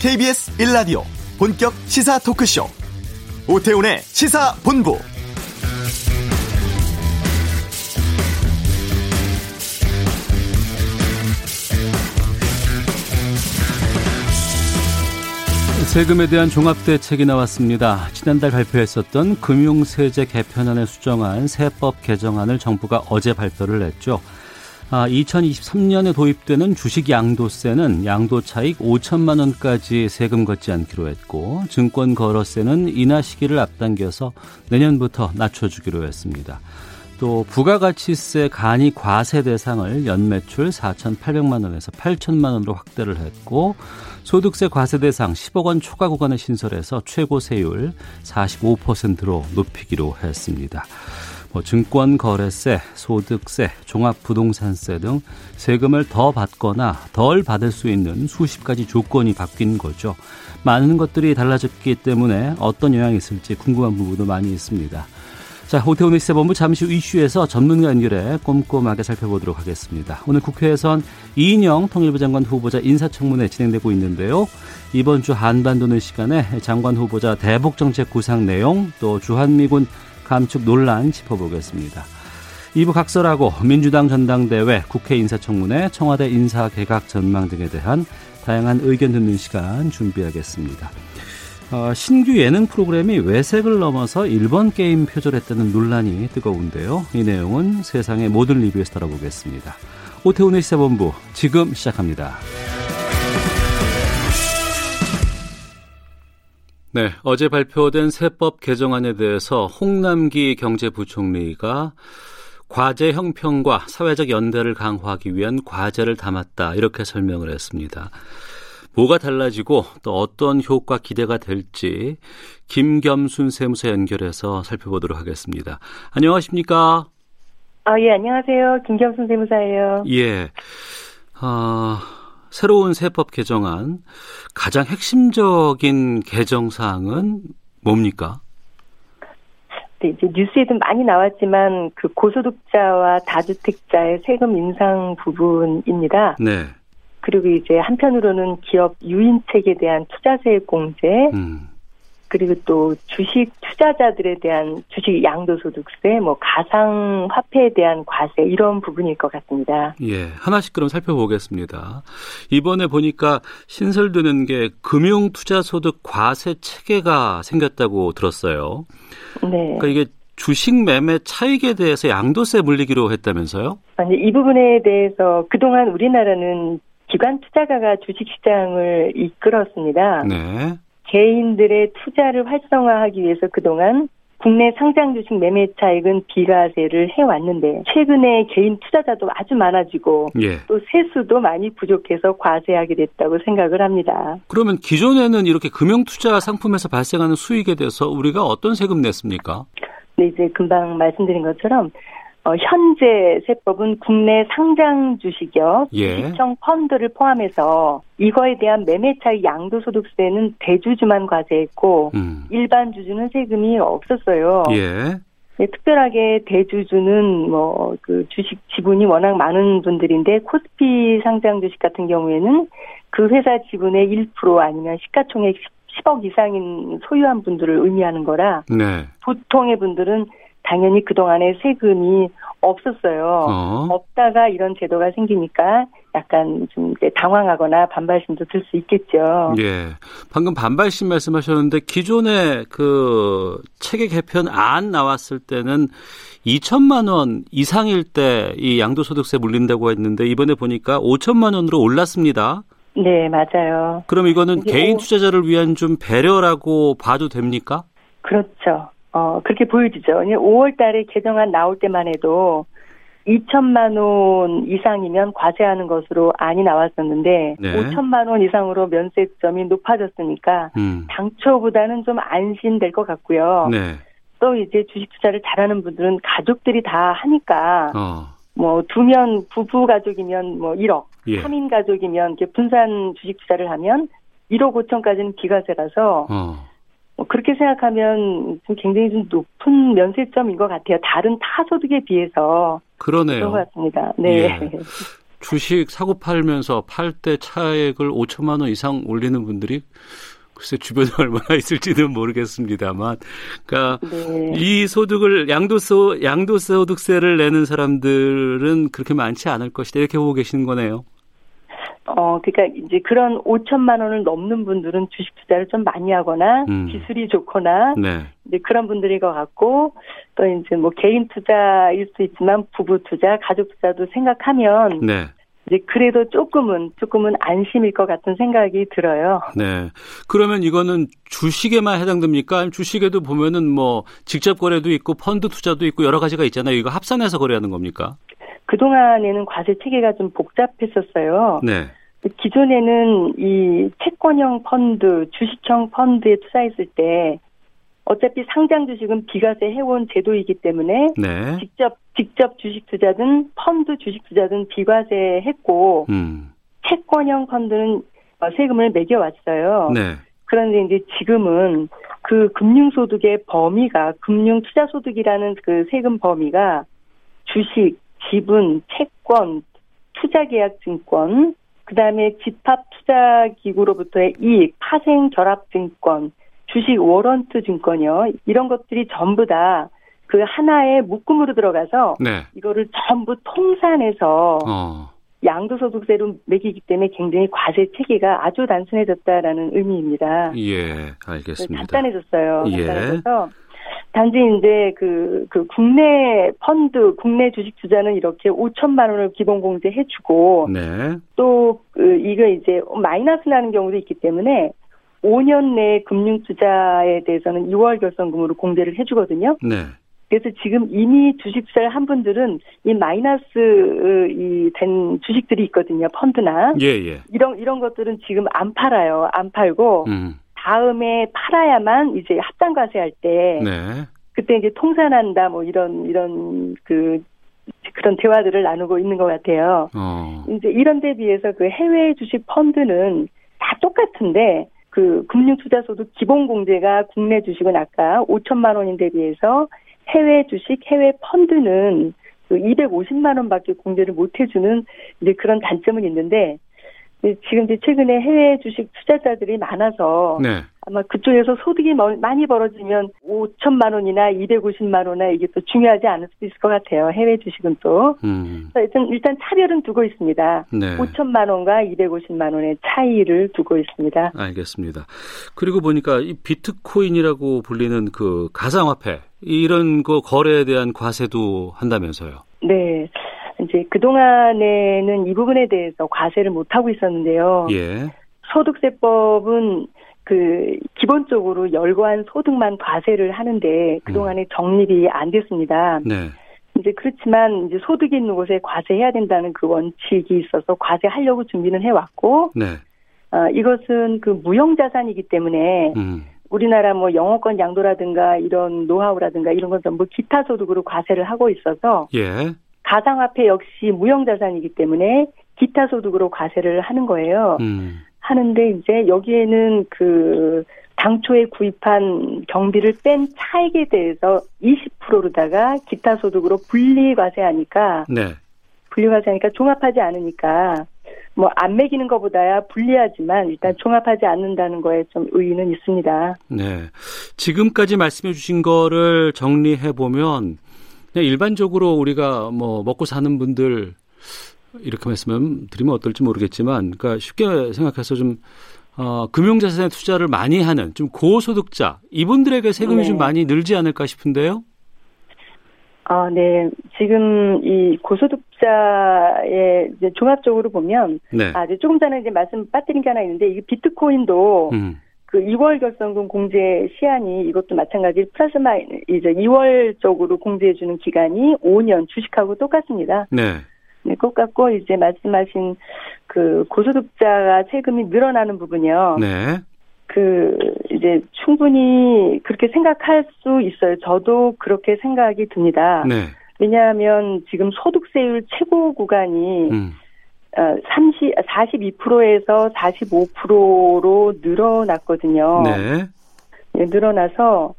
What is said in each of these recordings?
KBS 1라디오 본격 시사 토크쇼 오태훈의 시사본부 세금에 대한 종합대책이 나왔습니다. 지난달 발표했었던 금융세제 개편안을 수정한 세법 개정안을 정부가 어제 발표를 했죠. 아, 2023년에 도입되는 주식 양도세는 양도 차익 5천만 원까지 세금 걷지 않기로 했고 증권 거래세는 인하 시기를 앞당겨서 내년부터 낮춰주기로 했습니다. 또 부가가치세 간이 과세 대상을 연매출 4,800만 원에서 8천만 원으로 확대를 했고 소득세 과세 대상 10억 원 초과 구간을 신설해서 최고 세율 45%로 높이기로 했습니다. 뭐 증권 거래세, 소득세, 종합부동산세 등 세금을 더 받거나 덜 받을 수 있는 수십 가지 조건이 바뀐 거죠. 많은 것들이 달라졌기 때문에 어떤 영향이 있을지 궁금한 부분도 많이 있습니다. 자, 오태훈의 시사본부 잠시 후 이슈에서 전문가 연결해 꼼꼼하게 살펴보도록 하겠습니다. 오늘 국회에선 이인영 통일부 장관 후보자 인사청문회 진행되고 있는데요. 이번 주 한반도는 시간에 장관 후보자 대북정책 구상 내용 또 주한미군 감축 논란 짚어보겠습니다. 2부 각설하고 민주당 전당대회, 국회 인사청문회, 청와대 인사 개각 전망 등에 대한 다양한 의견 듣는 시간 준비하겠습니다. 어, 신규 예능 프로그램이 외색을 넘어서 일본 게임 표절했다는 논란이 뜨거운데요. 이 내용은 세상의 모든 리뷰에서 다뤄보겠습니다. 오태훈의 시사본부 지금 시작합니다. 네, 어제 발표된 세법 개정안에 대해서 홍남기 경제부총리가 과제 형평과 사회적 연대를 강화하기 위한 과제를 담았다 이렇게 설명을 했습니다. 뭐가 달라지고 또 어떤 효과 기대가 될지 김겸순 세무사 연결해서 살펴보도록 하겠습니다. 안녕하십니까? 아, 예, 안녕하세요. 김겸순 세무사예요. 예. 아, 새로운 세법 개정안 가장 핵심적인 개정 사항은 뭡니까? 네, 이제 뉴스에도 많이 나왔지만 그 고소득자와 다주택자의 세금 인상 부분입니다. 네. 그리고 이제 한편으로는 기업 유인책에 대한 투자세 공제, 음. 그리고 또 주식 투자자들에 대한 주식 양도소득세, 뭐 가상 화폐에 대한 과세 이런 부분일 것 같습니다. 예, 하나씩 그럼 살펴보겠습니다. 이번에 보니까 신설되는 게 금융 투자 소득 과세 체계가 생겼다고 들었어요. 네. 그러니까 이게 주식 매매 차익에 대해서 양도세 물리기로 했다면서요? 아니 이 부분에 대해서 그동안 우리나라는 기관 투자가가 주식시장을 이끌었습니다. 네. 개인들의 투자를 활성화하기 위해서 그동안 국내 상장 주식 매매 차익은 비과세를 해왔는데 최근에 개인 투자자도 아주 많아지고 예. 또 세수도 많이 부족해서 과세하게 됐다고 생각을 합니다. 그러면 기존에는 이렇게 금융 투자 상품에서 발생하는 수익에 대해서 우리가 어떤 세금 냈습니까? 네, 이제 금방 말씀드린 것처럼 어, 현재 세법은 국내 상장 주식이요, 예. 주식형 펀드를 포함해서 이거에 대한 매매 차익 양도소득세는 대주주만 과세했고 음. 일반 주주는 세금이 없었어요. 예. 네, 특별하게 대주주는 뭐 그 주식 지분이 워낙 많은 분들인데 코스피 상장 주식 같은 경우에는 그 회사 지분의 1% 아니면 시가총액 10억 이상인 소유한 분들을 의미하는 거라 네. 보통의 분들은 당연히 그동안에 세금이 없었어요. 어. 없다가 이런 제도가 생기니까 약간 좀 이제 당황하거나 반발심도 들 수 있겠죠. 예. 방금 반발심 말씀하셨는데 기존에 그 체계 개편 안 나왔을 때는 2천만 원 이상일 때 이 양도소득세 물린다고 했는데 이번에 보니까 5천만 원으로 올랐습니다. 네, 맞아요. 그럼 이거는 개인 오- 투자자를 위한 좀 배려라고 봐도 됩니까? 그렇죠. 어, 그렇게 보여지죠. 5월 달에 개정안 나올 때만 해도 2천만 원 이상이면 과세하는 것으로 안이 나왔었는데 네. 5천만 원 이상으로 면세점이 높아졌으니까 음. 당초보다는 좀 안심될 것 같고요. 네. 또 이제 주식 투자를 잘하는 분들은 가족들이 다 하니까 어. 뭐 두면 부부 가족이면 뭐 1억, 예. 3인 가족이면 이렇게 분산 주식 투자를 하면 1억 5천까지는 비과세라서 어. 뭐 그렇게 생각하면 좀 굉장히 좀 높은 면세점인 것 같아요. 다른 타 소득에 비해서 그런 그러네요. 것 같습니다. 네. 예. 주식 사고 팔면서 팔 때 차액을 5천만 원 이상 올리는 분들이 글쎄 주변에 얼마나 있을지는 모르겠습니다만, 그러니까 네. 이 소득을 양도소 양도소득세를 내는 사람들은 그렇게 많지 않을 것이다 이렇게 보고 계시는 거네요. 어, 그러니까 이제 그런 5천만 원을 넘는 분들은 주식 투자를 좀 많이 하거나 음. 기술이 좋거나 네. 이제 그런 분들인 것 같고 또 이제 뭐 개인 투자일 수 있지만 부부 투자, 가족 투자도 생각하면 네. 이제 그래도 조금은 조금은 안심일 것 같은 생각이 들어요. 네. 그러면 이거는 주식에만 해당됩니까? 주식에도 보면은 뭐 직접 거래도 있고 펀드 투자도 있고 여러 가지가 있잖아요. 이거 합산해서 거래하는 겁니까? 그동안에는 과세 체계가 좀 복잡했었어요. 네. 기존에는 이 채권형 펀드, 주식형 펀드에 투자했을 때 어차피 상장 주식은 비과세 해온 제도이기 때문에 네. 직접 직접 주식 투자든 펀드 주식 투자든 비과세 했고 음. 채권형 펀드는 세금을 매겨왔어요. 네. 그런데 이제 지금은 그 금융소득의 범위가 금융투자소득이라는 그 세금 범위가 주식, 지분, 채권, 투자계약증권, 그 다음에 집합 투자 기구로부터의 이익, 파생 결합 증권, 주식 워런트 증권이요. 이런 것들이 전부 다 그 하나의 묶음으로 들어가서 네. 이거를 전부 통산해서 어. 양도소득세로 매기기 때문에 굉장히 과세 체계가 아주 단순해졌다라는 의미입니다. 예, 알겠습니다. 간단해졌어요. 예. 간단해져서 단지 이제 그, 그 국내 펀드, 국내 주식 투자는 이렇게 5천만 원을 기본 공제해 주고 네. 또 그 이거 이제 마이너스 나는 경우도 있기 때문에 5년 내 금융 투자에 대해서는 6월 결성금으로 공제를 해 주거든요. 네. 그래서 지금 이미 주식 투자를 한 분들은 이 마이너스 이 된 주식들이 있거든요. 펀드나 예, 예. 이런 이런 것들은 지금 안 팔아요. 안 팔고 음. 다음에 팔아야만 이제 합당 과세할 때 네. 그때 이제 통산한다 뭐 이런 이런 그 그런 대화들을 나누고 있는 것 같아요. 어. 이제 이런 데 비해서 그 해외 주식 펀드는 다 똑같은데 그 금융투자소득 기본 공제가 국내 주식은 아까 5천만 원인데 비해서 해외 주식, 해외 펀드는 그 250만 원밖에 공제를 못 해주는 이제 그런 단점은 있는데 지금 이제 최근에 해외 주식 투자자들이 많아서 네. 아마 그쪽에서 소득이 많이 벌어지면 5천만 원이나 250만 원이나 이게 또 중요하지 않을 수도 있을 것 같아요. 해외 주식은 또. 음. 일단, 일단 차별은 두고 있습니다. 네. 5천만 원과 250만 원의 차이를 두고 있습니다. 알겠습니다. 그리고 보니까 이 비트코인이라고 불리는 그 가상화폐 이런 거 거래에 대한 과세도 한다면서요. 네. 이제 그동안에는 이 부분에 대해서 과세를 못 하고 있었는데요. 예. 소득세법은 그 기본적으로 열거한 소득만 과세를 하는데 그동안에 음. 정립이 안 됐습니다. 네. 이제 그렇지만 이제 소득이 있는 곳에 과세해야 된다는 그 원칙이 있어서 과세하려고 준비는 해왔고, 네. 어, 이것은 그 무형자산이기 때문에 음. 우리나라 뭐 영어권 양도라든가 이런 노하우라든가 이런 건 전부 기타 소득으로 과세를 하고 있어서 예. 가상화폐 역시 무형자산이기 때문에 기타 소득으로 과세를 하는 거예요. 음. 하는데 이제 여기에는 그 당초에 구입한 경비를 뺀 차액에 대해서 20%로다가 기타 소득으로 분리 과세하니까 네. 분리 과세하니까 종합하지 않으니까 뭐 안 매기는 것보다야 불리하지만 일단 종합하지 않는다는 거에 좀 의의는 있습니다. 네. 지금까지 말씀해 주신 거를 정리해 보면 일반적으로 우리가 뭐 먹고 사는 분들 이렇게 말씀을 드리면 어떨지 모르겠지만, 그러니까 쉽게 생각해서 좀 어, 금융자산에 투자를 많이 하는 좀 고소득자 이분들에게 세금이 네. 좀 많이 늘지 않을까 싶은데요. 아, 네. 지금 이 고소득자의 이제 종합적으로 보면 네. 아, 이제 조금 전에 이제 말씀 빠뜨린 게 하나 있는데 이게 비트코인도 음. 그 2월 결성금 공제 시한이 이것도 마찬가지 플라스마 이제 2월적으로 공제해주는 기간이 5년 주식하고 똑같습니다. 네. 네, 똑같고 이제 말씀하신 그 고소득자가 세금이 늘어나는 부분이요. 네. 그 이제 충분히 그렇게 생각할 수 있어요. 저도 그렇게 생각이 듭니다. 네. 왜냐하면 지금 소득세율 최고 구간이 음. 30, 42%에서 45%로 늘어났거든요. 네. 네. 늘어나서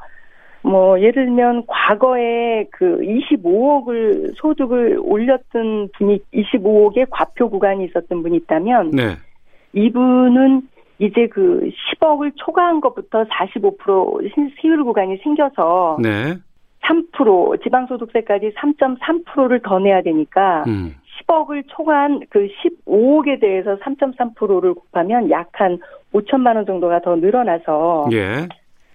뭐 예를 들면 과거에 그 25억을 소득을 올렸던 분이 25억의 과표 구간이 있었던 분이 있다면 네. 이분은 이제 그 10억을 초과한 것부터 45% 세율 구간이 생겨서 네. 3% 지방소득세까지 3.3%를 더 내야 되니까 음. 10억을 초과한 그 15억에 대해서 3.3%를 곱하면 약 한 5천만 원 정도가 더 늘어나서 예.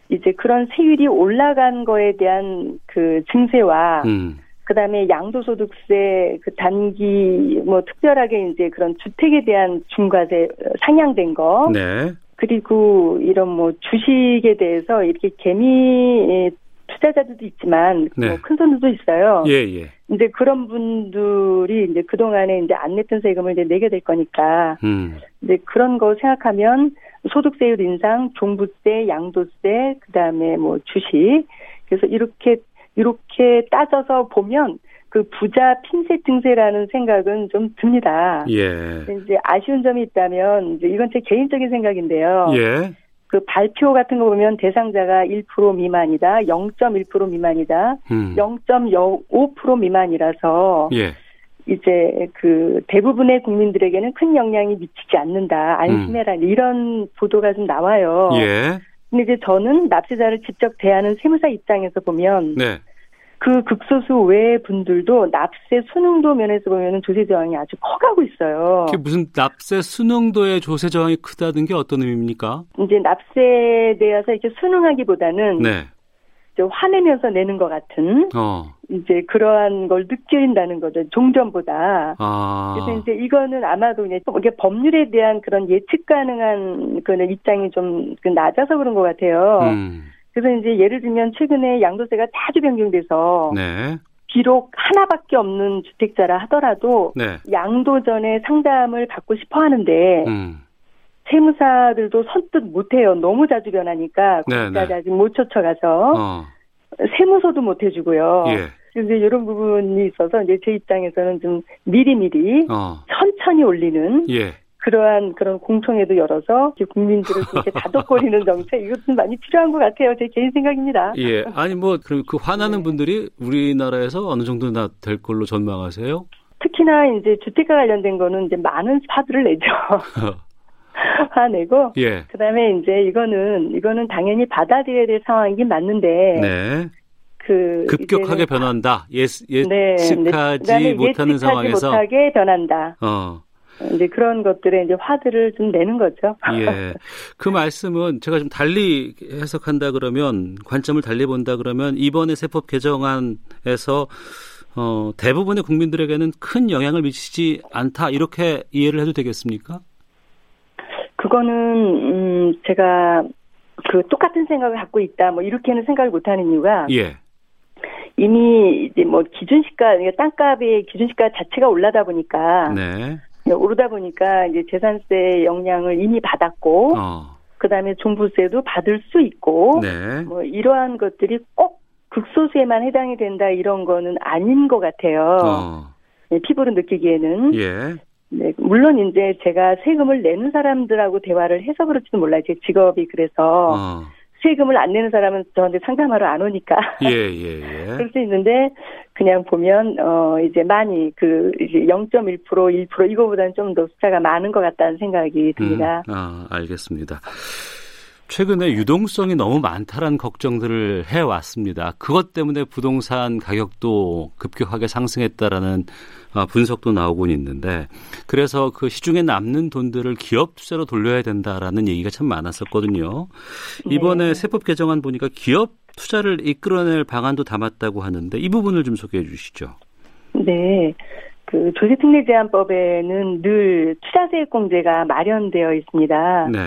이제 그런 세율이 올라간 거에 대한 그 증세와 음. 그다음에 양도소득세 그 단기 뭐 특별하게 이제 그런 주택에 대한 중과세 상향된 거 네. 그리고 이런 뭐 주식에 대해서 이렇게 개미 투자자들도 있지만 네. 뭐 큰 손들도 있어요. 예, 예. 이제 그런 분들이 이제 그 동안에 이제 안 냈던 세금을 이제 내게 될 거니까 음. 이제 그런 거 생각하면 소득세율 인상, 종부세, 양도세, 그 다음에 뭐 주식 그래서 이렇게 이렇게 따져서 보면 그 부자 핀셋 증세라는 생각은 좀 듭니다. 예. 이제 아쉬운 점이 있다면 이제 이건 제 개인적인 생각인데요. 예. 그 발표 같은 거 보면 대상자가 1% 미만이다, 0.1% 미만이다, 음. 0.05% 미만이라서 예. 이제 그 대부분의 국민들에게는 큰 영향이 미치지 않는다, 안심해라 이런 보도가 좀 나와요. 음. 예. 근데 이제 저는 납세자를 직접 대하는 세무사 입장에서 보면 네. 그 극소수 외의 분들도 납세 수능도 면에서 보면은 조세 저항이 아주 커가고 있어요. 그게 무슨 납세 수능도의 조세 저항이 크다는 게 어떤 의미입니까? 이제 납세에 대해서 이렇게 수능하기보다는 네. 화내면서 내는 것 같은 어. 이제 그러한 걸 느낀다는 거죠. 종전보다. 아. 그래서 이제 이거는 아마도 이제 이게 법률에 대한 그런 예측 가능한 그런 입장이 좀 낮아서 그런 것 같아요. 음. 그래서 이제 예를 들면 최근에 양도세가 자주 변경돼서 네. 비록 하나밖에 없는 주택자라 하더라도 네. 양도 전에 상담을 받고 싶어 하는데 음. 세무사들도 선뜻 못해요. 너무 자주 변하니까 네, 거기까지 네. 아직 못 쫓아가서 어. 세무서도 못 해주고요. 예. 그래서 이런 부분이 있어서 이제 제 입장에서는 좀 미리미리 어. 천천히 올리는 예. 그러한 그런 공청회도 열어서 국민들을 이렇게 다독거리는 정책 이것도 많이 필요한 것 같아요. 제 개인 생각입니다. 예. 아니 뭐 그럼 그 화나는 네. 분들이 우리나라에서 어느 정도나 될 걸로 전망하세요? 특히나 이제 주택과 관련된 거는 이제 많은 화두를 내죠. 화내고 예. 그다음에 이제 이거는 이거는 당연히 받아들여야 될 상황이긴 맞는데 네. 그 급격하게 변한다. 예, 네, 예측하지 그다음에 못하는 예측하지 상황에서 못하게 변한다. 어. 이제 그런 것들에 이제 화두를 좀 내는 거죠. 예. 그 말씀은 제가 좀 달리 해석한다 그러면 관점을 달리 본다 그러면 이번에 세법 개정안에서 어, 대부분의 국민들에게는 큰 영향을 미치지 않다 이렇게 이해를 해도 되겠습니까? 그거는 음 제가 그 똑같은 생각을 갖고 있다. 뭐 이렇게는 생각을 못 하는 이유가 예. 이미 이제 뭐 기준시가 땅값의 기준시가 자체가 올라다 보니까 네. 오르다 보니까 이제 재산세 영향을 이미 받았고 어. 그다음에 종부세도 받을 수 있고 네. 뭐 이러한 것들이 꼭 극소수에만 해당이 된다 이런 거는 아닌 것 같아요. 어. 네, 피부로 느끼기에는 예. 네, 물론 이제 제가 세금을 내는 사람들하고 대화를 해서 그럴지도 몰라요. 제 직업이 그래서 어. 세금을 안 내는 사람은 저한테 상담하러 안 오니까 예, 예, 예. 그럴 수 있는데 그냥 보면 어 이제 많이 그 이제 0.1% 1% 이거보다는 좀 더 숫자가 많은 것 같다는 생각이 듭니다. 음, 아, 알겠습니다. 최근에 유동성이 너무 많다라는 걱정들을 해왔습니다. 그것 때문에 부동산 가격도 급격하게 상승했다라는 어, 분석도 나오곤 있는데, 그래서 그 시중에 남는 돈들을 기업 투자로 돌려야 된다라는 얘기가 참 많았었거든요. 이번에 네. 세법 개정안 보니까 기업 투자를 이끌어낼 방안도 담았다고 하는데 이 부분을 좀 소개해 주시죠. 네. 그 조세특례 제한법에는 늘 투자세액공제가 마련되어 있습니다. 네.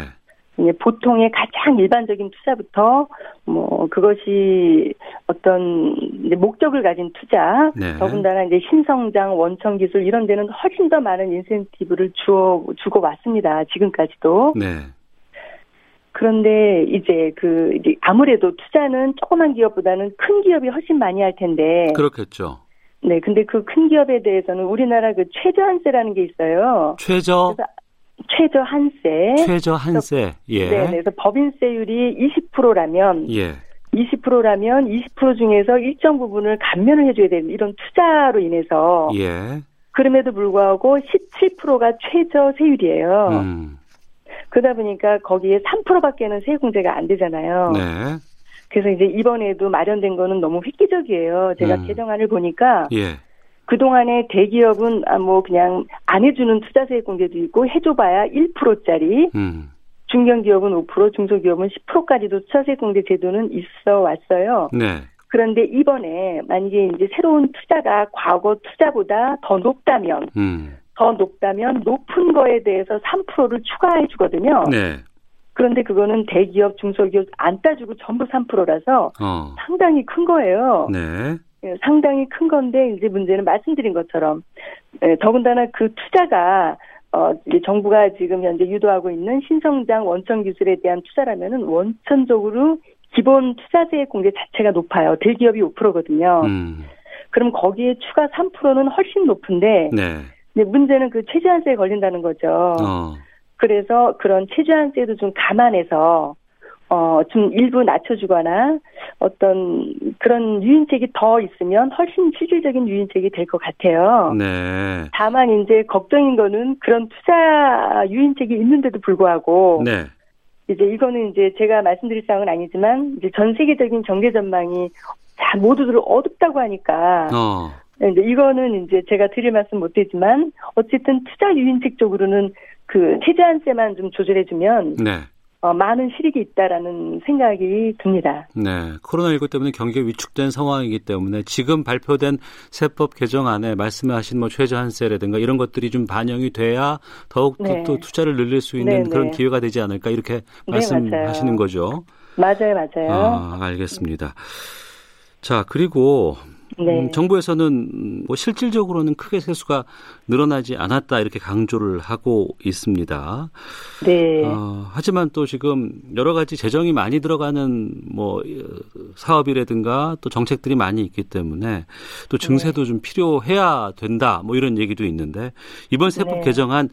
이제 보통의 가장 일반적인 투자부터 뭐 그것이 어떤 목적을 가진 투자, 네. 더군다나 이제 신성장, 원천 기술 이런 데는 훨씬 더 많은 인센티브를 주어 주고 왔습니다. 지금까지도. 네. 그런데 이제 그 이제 아무래도 투자는 조그만 기업보다는 큰 기업이 훨씬 많이 할 텐데. 그렇겠죠. 네, 근데 그 큰 기업에 대해서는 우리나라 그 최저한세라는 게 있어요. 최저, 최저 한세. 최저 한세. 예. 네, 그래서 법인세율이 20%라면 예. 20%라면 20% 중에서 일정 부분을 감면을 해줘야 되는 이런 투자로 인해서 예. 그럼에도 불구하고 17%가 최저 세율이에요. 음. 그러다 보니까 거기에 3%밖에는 세액 공제가 안 되잖아요. 네. 그래서 이제 이번에도 마련된 거는 너무 획기적이에요. 제가 음. 개정안을 보니까 예. 그동안에 대기업은 아, 뭐 그냥 안 해주는 투자세액 공제도 있고 해줘봐야 1%짜리, 음. 중견기업은 5%, 중소기업은 10%까지도 투자세액 공제 제도는 있어 왔어요. 네. 그런데 이번에 만약에 이제 새로운 투자가 과거 투자보다 더 높다면, 음. 더 높다면 높은 거에 대해서 3%를 추가해 주거든요. 네. 그런데 그거는 대기업, 중소기업 안 따지고 전부 3%라서 어. 상당히 큰 거예요. 네. 예, 상당히 큰 건데 이제 문제는 말씀드린 것처럼 예, 더군다나 그 투자가 어 정부가 지금 현재 유도하고 있는 신성장 원천 기술에 대한 투자라면은 원천적으로 기본 투자세 공제 자체가 높아요. 대기업이 5%거든요. 음. 그럼 거기에 추가 3%는 훨씬 높은데 네. 근데 문제는 그 최저한세에 걸린다는 거죠. 어. 그래서 그런 최저한세도 좀 감안해서 어 좀 일부 낮춰주거나 어떤 그런 유인책이 더 있으면 훨씬 실질적인 유인책이 될 것 같아요. 네. 다만 이제 걱정인 거는 그런 투자 유인책이 있는데도 불구하고 네. 이제 이거는 이제 제가 말씀드릴 사항은 아니지만 이제 전 세계적인 경제 전망이 다 모두들 어둡다고 하니까 어. 이제 이거는 이제 제가 드릴 말씀 못 드리지만 어쨌든 투자 유인책 쪽으로는 그 최저한세만 좀 조절해주면 네. 어, 많은 실익이 있다라는 생각이 듭니다. 네. 코로나19 때문에 경기가 위축된 상황이기 때문에 지금 발표된 세법 개정안에 말씀하신 뭐 최저한세라든가 이런 것들이 좀 반영이 돼야 더욱 네. 또 투자를 늘릴 수 있는 네, 그런 네. 기회가 되지 않을까 이렇게 네, 말씀하시는. 거죠. 맞아요, 맞아요. 아, 알겠습니다. 자, 그리고 네. 음, 정부에서는 뭐 실질적으로는 크게 세수가 늘어나지 않았다 이렇게 강조를 하고 있습니다. 네. 어, 하지만 또 지금 여러 가지 재정이 많이 들어가는 뭐 어, 사업이라든가 또 정책들이 많이 있기 때문에 또 증세도 좀 필요해야 된다 뭐 이런 얘기도 있는데 이번 세법 네. 개정안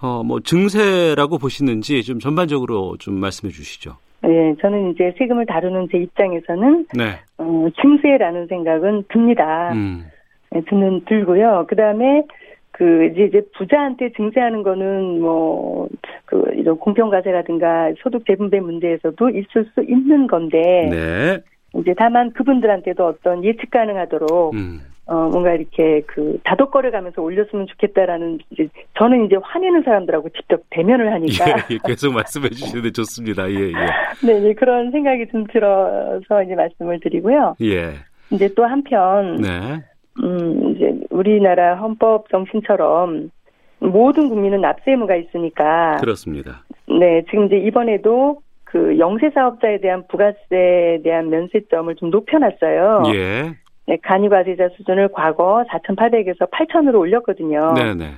어, 뭐 증세라고 보시는지 좀 전반적으로 좀 말씀해 주시죠. 네, 저는 이제 세금을 다루는 제 입장에서는 네. 어, 증세라는 생각은 듭니다. 음. 네, 드는 들고요. 그 다음에 그 이제 이제 부자한테 증세하는 거는 뭐 그 이런 공평과세라든가 소득 재분배 문제에서도 있을 수 있는 건데 네. 이제 다만 그분들한테도 어떤 예측 가능하도록 음. 어 뭔가 이렇게 그 다독거려 가면서 올렸으면 좋겠다라는 이제 저는 이제 화내는 사람들하고 직접 대면을 하니까 예, 예, 계속 말씀해 주시는데 좋습니다. 예, 예. 네, 네 그런 생각이 좀 들어서 이제 말씀을 드리고요. 예. 이제 또 한편 네. 음, 이제 우리나라 헌법 정신처럼 모든 국민은 납세 의무가 있으니까 그렇습니다. 네, 지금 이제 이번에도 그 영세 사업자에 대한 부가세에 대한 면세점을 좀 높여놨어요. 예. 네, 간이 과세자 수준을 과거 4,800에서 8,000으로 올렸거든요. 네, 네.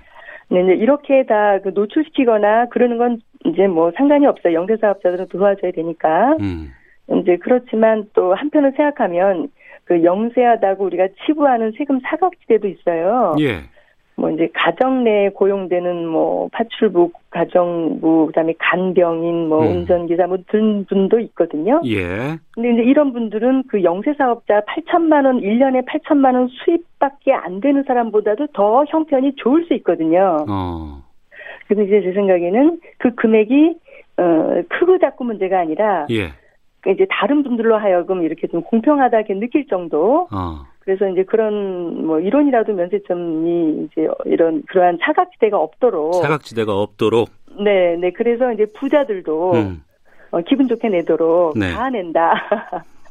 네, 이제 이렇게 다 그 노출시키거나 그러는 건 이제 뭐 상관이 없어요. 영세 사업자들은 도와줘야 되니까. 음. 이제 그렇지만 또 한편을 생각하면 그 영세하다고 우리가 치부하는 세금 사각지대도 있어요. 예. 뭐 이제 가정 내에 고용되는 뭐 파출부, 가정부, 그다음에 간병인, 뭐 음. 운전기사 뭐 등 분도 있거든요. 예. 근데 이제 이런 분들은 그 영세 사업자 8천만 원, 1년에 8천만 원 수입밖에 안 되는 사람보다도 더 형편이 좋을 수 있거든요. 어. 그래서 이제 제 생각에는 그 금액이 어 크고 작고 문제가 아니라 예. 그 이제 다른 분들로 하여금 이렇게 좀 공평하다게 느낄 정도. 어. 그래서 이제 그런 뭐 이론이라도 면세점이 이제 이런 그러한 사각지대가 없도록. 사각지대가 없도록. 네, 네. 그래서 이제 부자들도 음. 어, 기분 좋게 내도록 네. 다 낸다.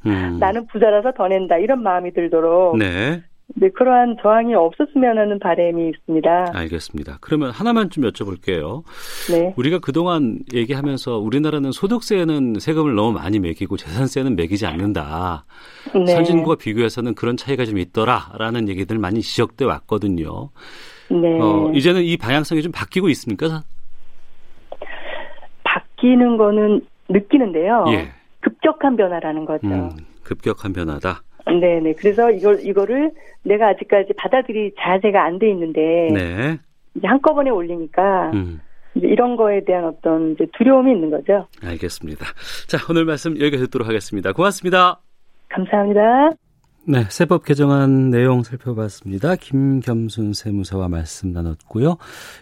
음. 나는 부자라서 더 낸다. 이런 마음이 들도록. 네. 네, 그러한 저항이 없었으면 하는 바람이 있습니다. 알겠습니다. 그러면 하나만 좀 여쭤볼게요. 네. 우리가 그동안 얘기하면서 우리나라는 소득세는 세금을 너무 많이 매기고 재산세는 매기지 않는다. 네. 선진국과 비교해서는 그런 차이가 좀 있더라라는 얘기들 많이 지적돼 왔거든요. 네. 어, 이제는 이 방향성이 좀 바뀌고 있습니까? 바뀌는 거는 느끼는데요. 예. 급격한 변화라는 거죠. 음, 급격한 변화다. 네 네. 그래서 이걸, 이거를 내가 아직까지 받아들일 자세가 안 돼 있는데, 네. 이제 한꺼번에 올리니까, 음, 이제 이런 거에 대한 어떤 이제 두려움이 있는 거죠. 알겠습니다. 자, 오늘 말씀 여기까지 듣도록 하겠습니다. 고맙습니다. 감사합니다. 네, 세법 개정안 내용 살펴봤습니다. 김겸순 세무사와 말씀 나눴고요.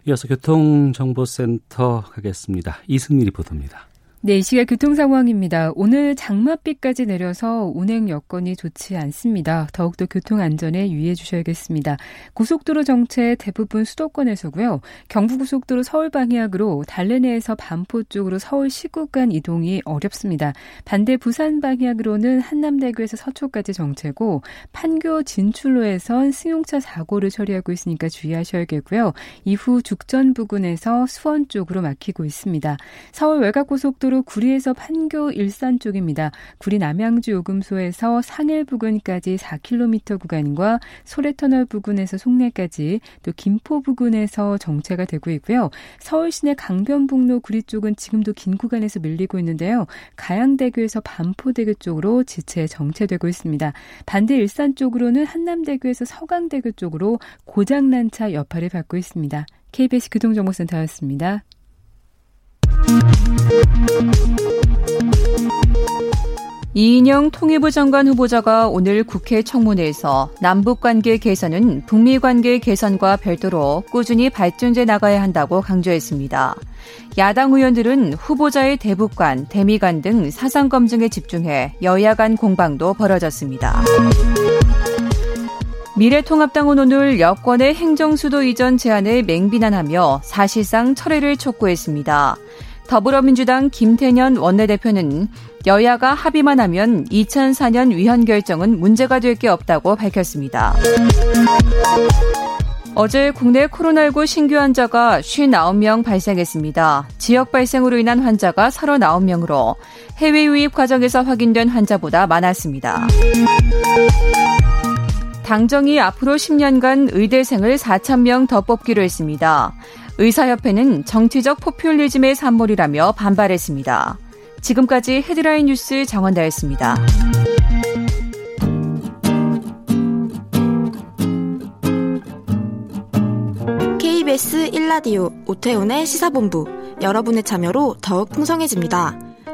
이어서 교통정보센터 가겠습니다. 이승미 리포터입니다. 네, 이 시각 교통 상황입니다. 오늘 장맛비까지 내려서 운행 여건이 좋지 않습니다. 더욱더 교통 안전에 유의해 주셔야겠습니다. 고속도로 정체 대부분 수도권에서고요. 경부고속도로 서울 방향으로 달래내에서 반포 쪽으로 서울 시구간 이동이 어렵습니다. 반대 부산 방향으로는 한남대교에서 서초까지 정체고 판교 진출로에선 승용차 사고를 처리하고 있으니까 주의하셔야겠고요. 이후 죽전 부근에서 수원 쪽으로 막히고 있습니다. 서울 외곽고속도로 고속도로 구리에서 판교 일산 쪽입니다. 구리 남양주 요금소에서 상일 부근까지 4km 구간과 소래터널 부근에서 송내까지 또 김포 부근에서 정체가 되고 있고요. 서울 시내 강변북로 구리 쪽은 지금도 긴 구간에서 밀리고 있는데요. 가양대교에서 반포대교 쪽으로 지체 정체되고 있습니다. 반대 일산 쪽으로는 한남대교에서 서강대교 쪽으로 고장난 차 여파를 받고 있습니다. KBS 교통정보센터였습니다. 이인영 통일부 장관 후보자가 오늘 국회 청문회에서 남북관계 개선은 북미관계 개선과 별도로 꾸준히 발전돼 나가야 한다고 강조했습니다. 야당 의원들은 후보자의 대북관, 대미관 등 사상 검증에 집중해 여야 간 공방도 벌어졌습니다. 미래통합당은 오늘 여권의 행정수도 이전 제안을 맹비난하며 사실상 철회를 촉구했습니다. 더불어민주당 김태년 원내대표는 여야가 합의만 하면 2004년 위헌 결정은 문제가 될 게 없다고 밝혔습니다. 어제 국내 코로나19 신규 환자가 59명 발생했습니다. 지역 발생으로 인한 환자가 39명으로 해외 유입 과정에서 확인된 환자보다 많았습니다. 당정이 앞으로 10년간 의대생을 4,000명 더 뽑기로 했습니다. 의사협회는 정치적 포퓰리즘의 산물이라며 반발했습니다. 지금까지 헤드라인 뉴스 정원다였습니다. KBS 1라디오 오태훈의 시사본부 여러분의 참여로 더욱 풍성해집니다.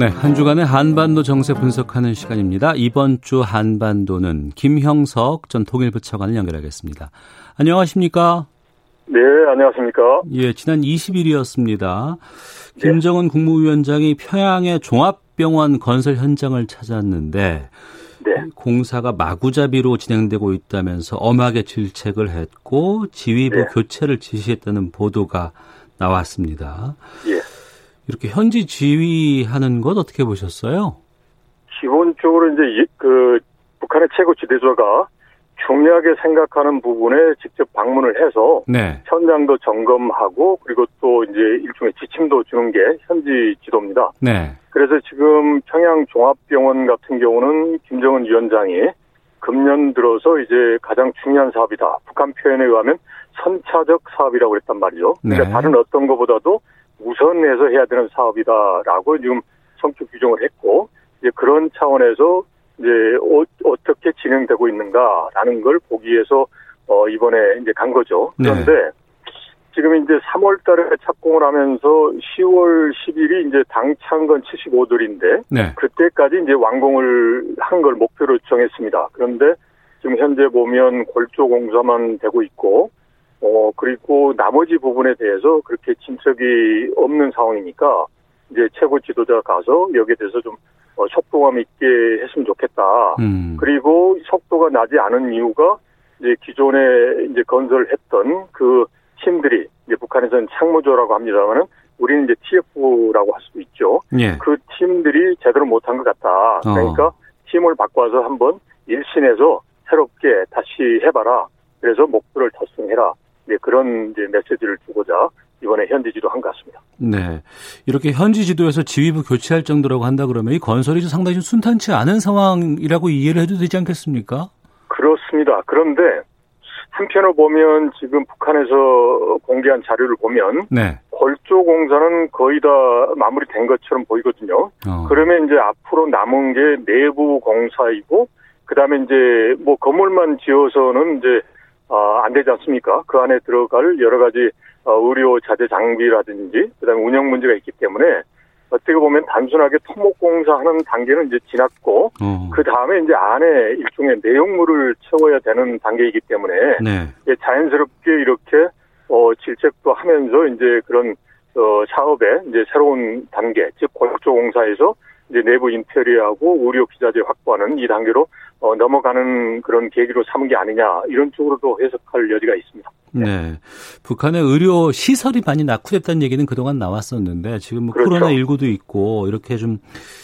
네, 한 주간의 한반도 정세 분석하는 시간입니다. 이번 주 한반도는 김형석 전 통일부 차관을 연결하겠습니다. 안녕하십니까? 네, 안녕하십니까? 예, 지난 20일이었습니다. 김정은 네. 국무위원장이 평양의 종합병원 건설 현장을 찾았는데 네. 공사가 마구잡이로 진행되고 있다면서 엄하게 질책을 했고 지휘부 네. 교체를 지시했다는 보도가 나왔습니다. 예. 이렇게 현지 지휘하는 것 어떻게 보셨어요? 기본적으로 이제 그 북한의 최고 지도자가 중요하게 생각하는 부분에 직접 방문을 해서 네. 현장도 점검하고 그리고 또 이제 일종의 지침도 주는 게 현지 지도입니다. 네. 그래서 지금 평양 종합병원 같은 경우는 김정은 위원장이 금년 들어서 이제 가장 중요한 사업이다. 북한 표현에 의하면 선차적 사업이라고 했단 말이죠. 그러니까 네. 다른 어떤 것보다도 우선해서 해야 되는 사업이다라고 지금 성격 규정을 했고 이제 그런 차원에서 이제 어, 떻게 진행되고 있는가라는 걸 보기 위해서 어 이번에 이제 간 거죠. 네. 그런데 네. 지금 이제 3월 달에 착공을 하면서 10월 10일이 이제 당찬 건 75돌인데 네. 그때까지 이제 완공을 한 걸 목표로 정했습니다. 그런데 지금 현재 보면 골조 공사만 되고 있고 어, 그리고 나머지 부분에 대해서 그렇게 진척이 없는 상황이니까 이제 최고 지도자가 가서 여기에 대해서 좀 어, 속도감 있게 했으면 좋겠다. 음. 그리고 속도가 나지 않은 이유가 이제 기존에 이제 건설했던 그 팀들이 이제 북한에서는 창무조라고 합니다만은 우리는 이제 TF라고 할 수도 있죠. 예. 그 팀들이 제대로 못한 것 같다. 어. 그러니까 어. 팀을 바꿔서 한번 일신해서 새롭게 다시 해봐라. 그래서 목표를 달성해라. 네, 그런 이제 메시지를 주고자 이번에 현지 지도한 것 같습니다. 네. 이렇게 현지 지도에서 지휘부 교체할 정도라고 한다 그러면 이 건설이 상당히 좀 순탄치 않은 상황이라고 이해를 해도 되지 않겠습니까? 그렇습니다. 그런데 한편으로 보면 지금 북한에서 공개한 자료를 보면 네. 골조 공사는 거의 다 마무리된 것처럼 보이거든요. 어. 그러면 이제 앞으로 남은 게 내부 공사이고 그다음에 이제 뭐 건물만 지어서는 이제 어, 안 되지 않습니까? 그 안에 들어갈 여러 가지 어, 의료 자재 장비라든지 그다음에 운영 문제가 있기 때문에 어떻게 보면 단순하게 토목공사 하는 단계는 이제 지났고 어. 그 다음에 이제 안에 일종의 내용물을 채워야 되는 단계이기 때문에 네. 자연스럽게 이렇게 어 질책도 하면서 이제 그런 어 사업의 이제 새로운 단계 즉 골조 공사에서 이제 내부 인테리어하고 의료 기자재 확보하는 이 단계로 어, 넘어가는 그런 계기로 삼은 게 아니냐 이런 쪽으로도 해석할 여지가 있습니다. 네. 네. 북한의 의료 시설이 많이 낙후됐다는 얘기는 그동안 나왔었는데 지금 뭐 그렇죠. 코로나 19도 있고 이렇게 좀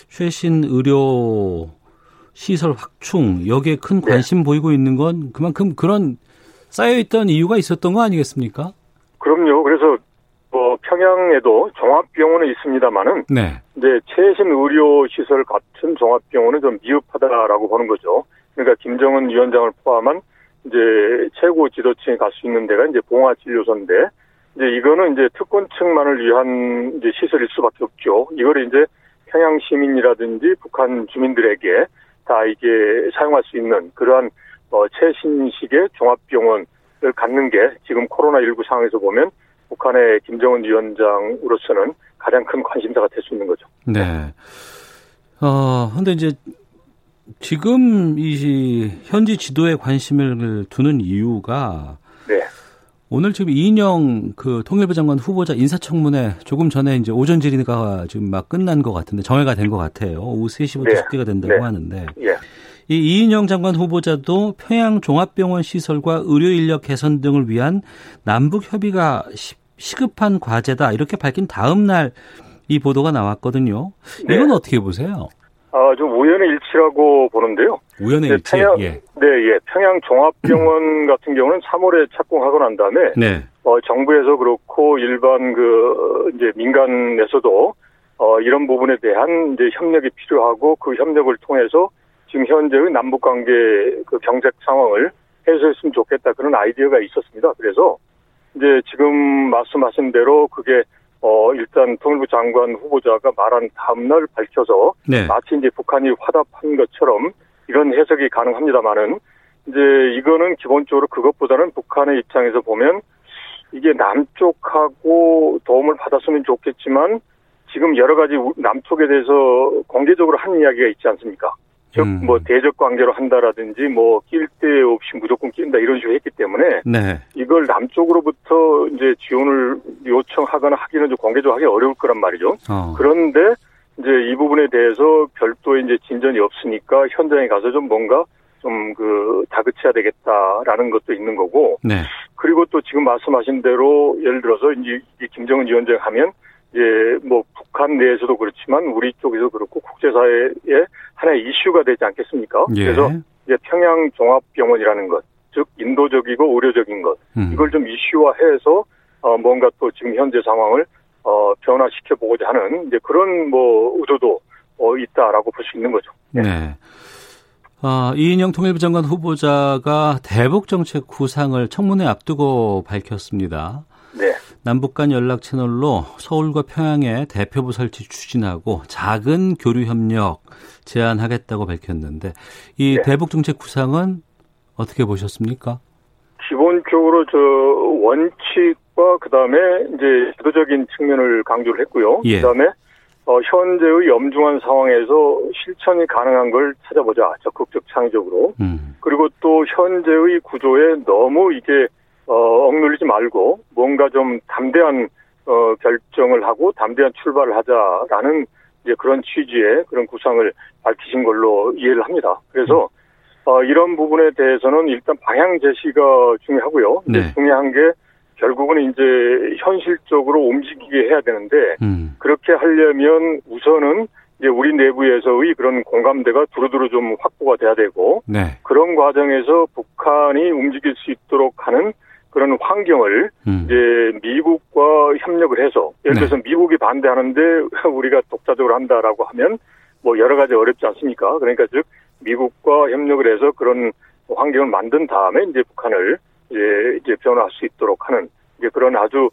최신 의료 시설 확충 여기에 큰 네. 관심 네. 보이고 있는 건 그만큼 그런 쌓여 있던 이유가 있었던 거 아니겠습니까? 그럼요. 그래서 뭐 평양에도 종합병원은 있습니다만은 네. 이제 최신 의료 시설 같은 종합병원은 좀 미흡하다라고 보는 거죠. 그러니까 김정은 위원장을 포함한 이제 최고 지도층이 갈 수 있는 데가 이제 봉화진료소인데 이제 이거는 이제 특권층만을 위한 이제 시설일 수밖에 없죠. 이걸 이제 평양 시민이라든지 북한 주민들에게 다 이게 사용할 수 있는 그러한 어 최신식의 종합병원을 갖는 게 지금 코로나19 상황에서 보면 북한의 김정은 위원장으로서는 가장 큰 관심사가 될 수 있는 거죠. 네. 어, 근데 이제 지금 이 현지 지도에 관심을 두는 이유가 네. 오늘 지금 이인영 그 통일부 장관 후보자 인사청문회 조금 전에 이제 오전 질의가 지금 막 끝난 것 같은데 정회가 된 것 같아요. 오후 3시부터 네. 숙개가 된다고 네. 하는데 예. 이 이인영 장관 후보자도 평양 종합병원 시설과 의료 인력 개선 등을 위한 남북 협의가 시급한 과제다 이렇게 밝힌 다음 날 이 보도가 나왔거든요. 네. 이건 어떻게 보세요? 아, 좀 우연의 일치라고 보는데요. 우연의 네, 일치. 평양, 예. 네, 예. 평양 종합병원 같은 경우는 3월에 착공하고 난 다음에 네. 어, 정부에서 그렇고 일반 그 이제 민간에서도 어, 이런 부분에 대한 이제 협력이 필요하고 그 협력을 통해서 지금 현재의 남북 관계 그 경색 상황을 해소했으면 좋겠다 그런 아이디어가 있었습니다. 그래서 이제 지금 말씀하신 대로 그게 어 일단 통일부 장관 후보자가 말한 다음날 밝혀서 네. 마치 이제 북한이 화답한 것처럼 이런 해석이 가능합니다만은 이제 이거는 기본적으로 그것보다는 북한의 입장에서 보면 이게 남쪽하고 도움을 받았으면 좋겠지만 지금 여러 가지 남쪽에 대해서 공개적으로 한 이야기가 있지 않습니까? 즉, 음. 뭐, 대적 관계로 한다라든지, 뭐, 낄데 없이 무조건 낀다, 이런 식으로 했기 때문에, 네. 이걸 남쪽으로부터 이제 지원을 요청하거나 하기는 좀 공개적으로 하기 어려울 거란 말이죠. 어. 그런데, 이제 이 부분에 대해서 별도의 이제 진전이 없으니까 현장에 가서 좀 뭔가 좀 그 다그쳐야 되겠다라는 것도 있는 거고, 네. 그리고 또 지금 말씀하신 대로 예를 들어서 이제 김정은 위원장 하면 예, 뭐 북한 내에서도 그렇지만 우리 쪽에서 그렇고 국제사회에 하나의 이슈가 되지 않겠습니까? 예. 그래서 이제 평양 종합병원이라는 것, 즉 인도적이고 의료적인 것 음. 이걸 좀 이슈화해서 어 뭔가 또 지금 현재 상황을 어 변화시켜 보고자 하는 이제 그런 뭐 의도도 어 있다라고 볼 수 있는 거죠. 네. 네. 아, 이인영 통일부 장관 후보자가 대북 정책 구상을 청문회 앞두고 밝혔습니다. 네. 남북 간 연락 채널로 서울과 평양에 대표부 설치 추진하고 작은 교류 협력 제안하겠다고 밝혔는데 이 네. 대북 정책 구상은 어떻게 보셨습니까? 기본적으로 저 원칙과 그다음에 이제 제도적인 측면을 강조를 했고요. 예. 그다음에 어, 현재의 염중한 상황에서 실천이 가능한 걸 찾아보자 적극적 창의적으로 음. 그리고 또 현재의 구조에 너무 이게 어, 억눌리지 말고 뭔가 좀 담대한 어, 결정을 하고 담대한 출발을 하자라는 이제 그런 취지의 그런 구상을 밝히신 걸로 이해를 합니다. 그래서 어, 이런 부분에 대해서는 일단 방향 제시가 중요하고요. 네. 중요한 게 결국은 이제 현실적으로 움직이게 해야 되는데 음. 그렇게 하려면 우선은 이제 우리 내부에서의 그런 공감대가 두루두루 좀 확보가 돼야 되고 네. 그런 과정에서 북한이 움직일 수 있도록 하는 그런 환경을 음. 이제 미국과 협력을 해서 예를 네. 들어서 네. 미국이 반대하는데 우리가 독자적으로 한다라고 하면 뭐 여러 가지 어렵지 않습니까? 그러니까 즉 미국과 협력을 해서 그런 환경을 만든 다음에 이제 북한을 이제, 이제 변화할 수 있도록 하는 이제 그런 아주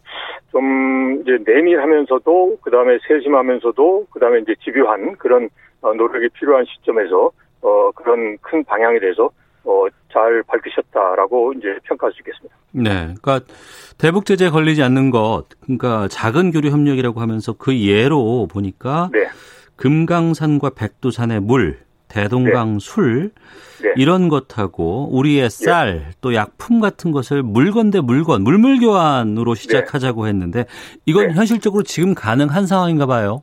좀 이제 내밀하면서도 그 다음에 세심하면서도 그 다음에 이제 집요한 그런 어, 노력이 필요한 시점에서 어 그런 큰 방향에 대해서 어 잘 밝히셨다라고 이제 평가할 수 있겠습니다. 네, 그러니까 대북 제재 걸리지 않는 것, 그러니까 작은 교류 협력이라고 하면서 그 예로 보니까 네. 금강산과 백두산의 물, 대동강 네. 술 네. 이런 것하고 우리의 네. 쌀 네. 또 약품 같은 것을 물건 대 물건 물물 교환으로 시작하자고 네. 했는데 이건 네. 현실적으로 지금 가능한 상황인가 봐요.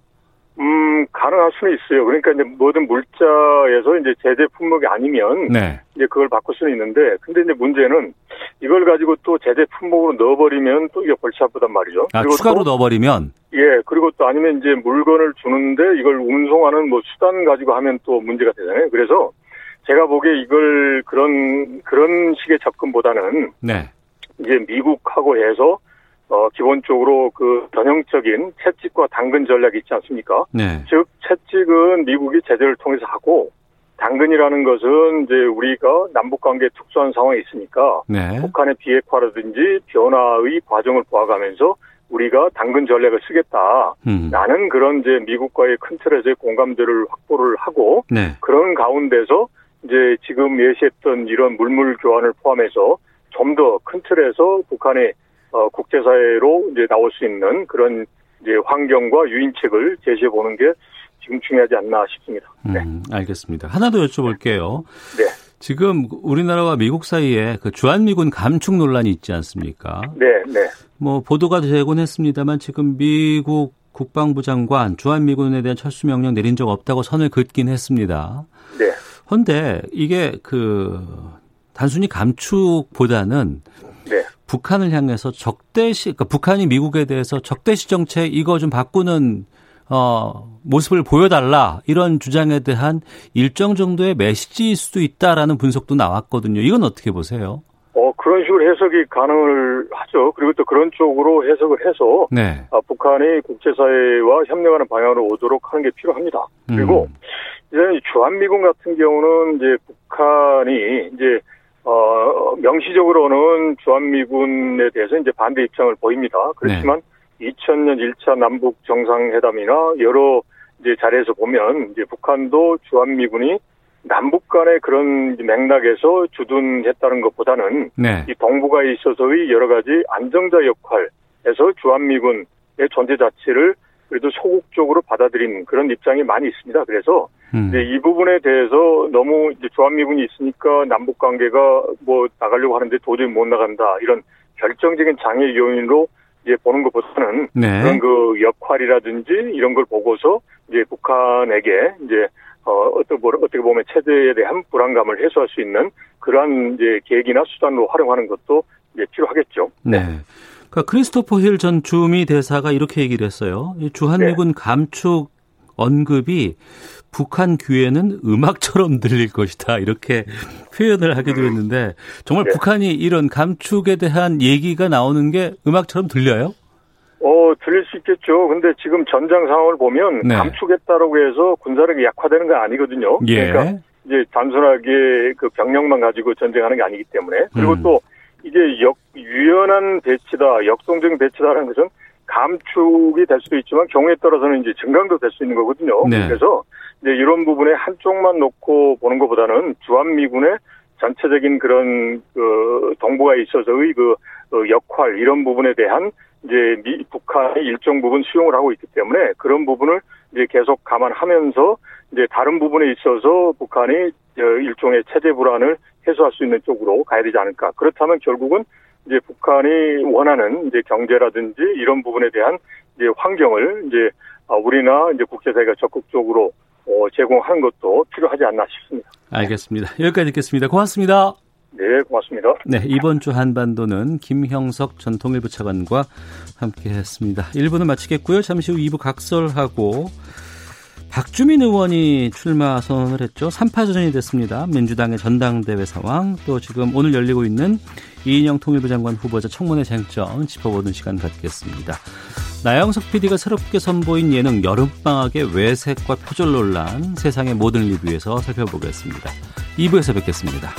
음 가능할 수는 있어요. 그러니까 이제 모든 물자에서 이제 제재 품목이 아니면 이제 그걸 바꿀 수는 있는데 근데 이제 문제는 이걸 가지고 또 제재 품목으로 넣어버리면 또 이게 골치 아프단 말이죠. 아, 추가로 넣어버리면 예, 그리고 또 아니면 이제 물건을 주는데 이걸 운송하는 뭐 수단 가지고 하면 또 문제가 되잖아요. 그래서 제가 보기에 이걸 그런, 그런 식의 접근보다는. 네. 이제 미국하고 해서 어, 기본적으로 그 전형적인 채찍과 당근 전략이 있지 않습니까? 네. 즉, 채찍은 미국이 제재를 통해서 하고, 당근이라는 것은 이제 우리가 남북 관계 특수한 상황이 있으니까, 네. 북한의 비핵화라든지 변화의 과정을 보아가면서 우리가 당근 전략을 쓰겠다. 음. 라는 그런 이제 미국과의 큰 틀에서의 공감대를 확보를 하고 네. 그런 가운데서 이제 지금 예시했던 이런 물물 교환을 포함해서 좀 더 큰 틀에서 북한의 어, 국제사회로 이제 나올 수 있는 그런 이제 환경과 유인책을 제시해 보는 게 지금 중요하지 않나 싶습니다. 네. 음, 알겠습니다. 하나 더 여쭤볼게요. 네. 지금 우리나라와 미국 사이에 그 주한미군 감축 논란이 있지 않습니까? 네, 네. 뭐 보도가 되곤 했습니다만 지금 미국 국방부 장관 주한미군에 대한 철수 명령 내린 적 없다고 선을 긋긴 했습니다. 네. 그런데 이게 그 단순히 감축보다는 네. 북한을 향해서 적대시, 그러니까 북한이 미국에 대해서 적대시 정책 이거 좀 바꾸는 어, 모습을 보여달라 이런 주장에 대한 일정 정도의 메시지일 수도 있다라는 분석도 나왔거든요. 이건 어떻게 보세요? 어 그런 식으로 해석이 가능을 하죠. 그리고 또 그런 쪽으로 해석을 해서 네. 아, 북한이 국제사회와 협력하는 방향으로 오도록 하는 게 필요합니다. 그리고 음. 이제 주한미군 같은 경우는 이제 북한이 이제 어 명시적으로는 주한미군에 대해서 이제 반대 입장을 보입니다. 그렇지만 네. 2000년 1차 남북 정상회담이나 여러 이제 자리에서 보면 이제 북한도 주한미군이 남북 간의 그런 맥락에서 주둔했다는 것보다는 네. 이 동북아에 있어서의 여러 가지 안정자 역할에서 주한미군의 존재 자체를 그래도 소극적으로 받아들인 그런 입장이 많이 있습니다. 그래서 음. 이제 이 부분에 대해서 너무 이제 주한미군이 있으니까 남북 관계가 뭐 나가려고 하는데 도저히 못 나간다 이런 결정적인 장애 요인으로 이제 보는 것보다는 네. 그런 그 역할이라든지 이런 걸 보고서 이제 북한에게 이제 어 어떻게 어떻게 보면 체제에 대한 불안감을 해소할 수 있는 그러한 이제 계획이나 수단으로 활용하는 것도 이제 필요하겠죠. 네. 그러니까 크리스토퍼 힐 전 주미 대사가 이렇게 얘기를 했어요. 주한미군 네. 감축 언급이 북한 귀에는 음악처럼 들릴 것이다 이렇게 표현을 하기도 했는데 정말 네. 북한이 이런 감축에 대한 얘기가 나오는 게 음악처럼 들려요? 어 들릴 수 있겠죠. 근데 지금 전장 상황을 보면 네. 감축했다라고 해서 군사력이 약화되는 건 아니거든요. 예. 그러니까 이제 단순하게 그 병력만 가지고 전쟁하는 게 아니기 때문에 그리고 음. 또 이게 역 유연한 배치다, 역동적인 배치다라는 것은 감축이 될 수도 있지만 경우에 따라서는 이제 증강도 될 수 있는 거거든요. 네. 그래서 이제 이런 부분에 한쪽만 놓고 보는 것보다는 주한미군의 전체적인 그런 그 동북아에 있어서의 그 어, 역할 이런 부분에 대한 이제 미, 북한이 일정 부분 수용을 하고 있기 때문에 그런 부분을 이제 계속 감안하면서 이제 다른 부분에 있어서 북한이 어, 일종의 체제 불안을 해소할 수 있는 쪽으로 가야 되지 않을까. 그렇다면 결국은 이제 북한이 원하는 이제 경제라든지 이런 부분에 대한 이제 환경을 이제 아, 우리나 이제 국제사회가 적극적으로 어, 제공하는 것도 필요하지 않나 싶습니다. 알겠습니다. 여기까지 듣겠습니다. 고맙습니다. 네, 고맙습니다. 네, 이번 주 한반도는 김형석 전 통일부 차관과 함께 했습니다. 1부는 마치겠고요. 잠시 후 2부 각설하고 박주민 의원이 출마 선언을 했죠. 3파전이 됐습니다. 민주당의 전당대회 상황, 또 지금 오늘 열리고 있는 이인영 통일부 장관 후보자 청문회 쟁점 짚어보는 시간 갖겠습니다. 나영석 PD가 새롭게 선보인 예능 여름방학의 외색과 표절 논란 세상의 모든 리뷰에서 살펴보겠습니다. 2부에서 뵙겠습니다.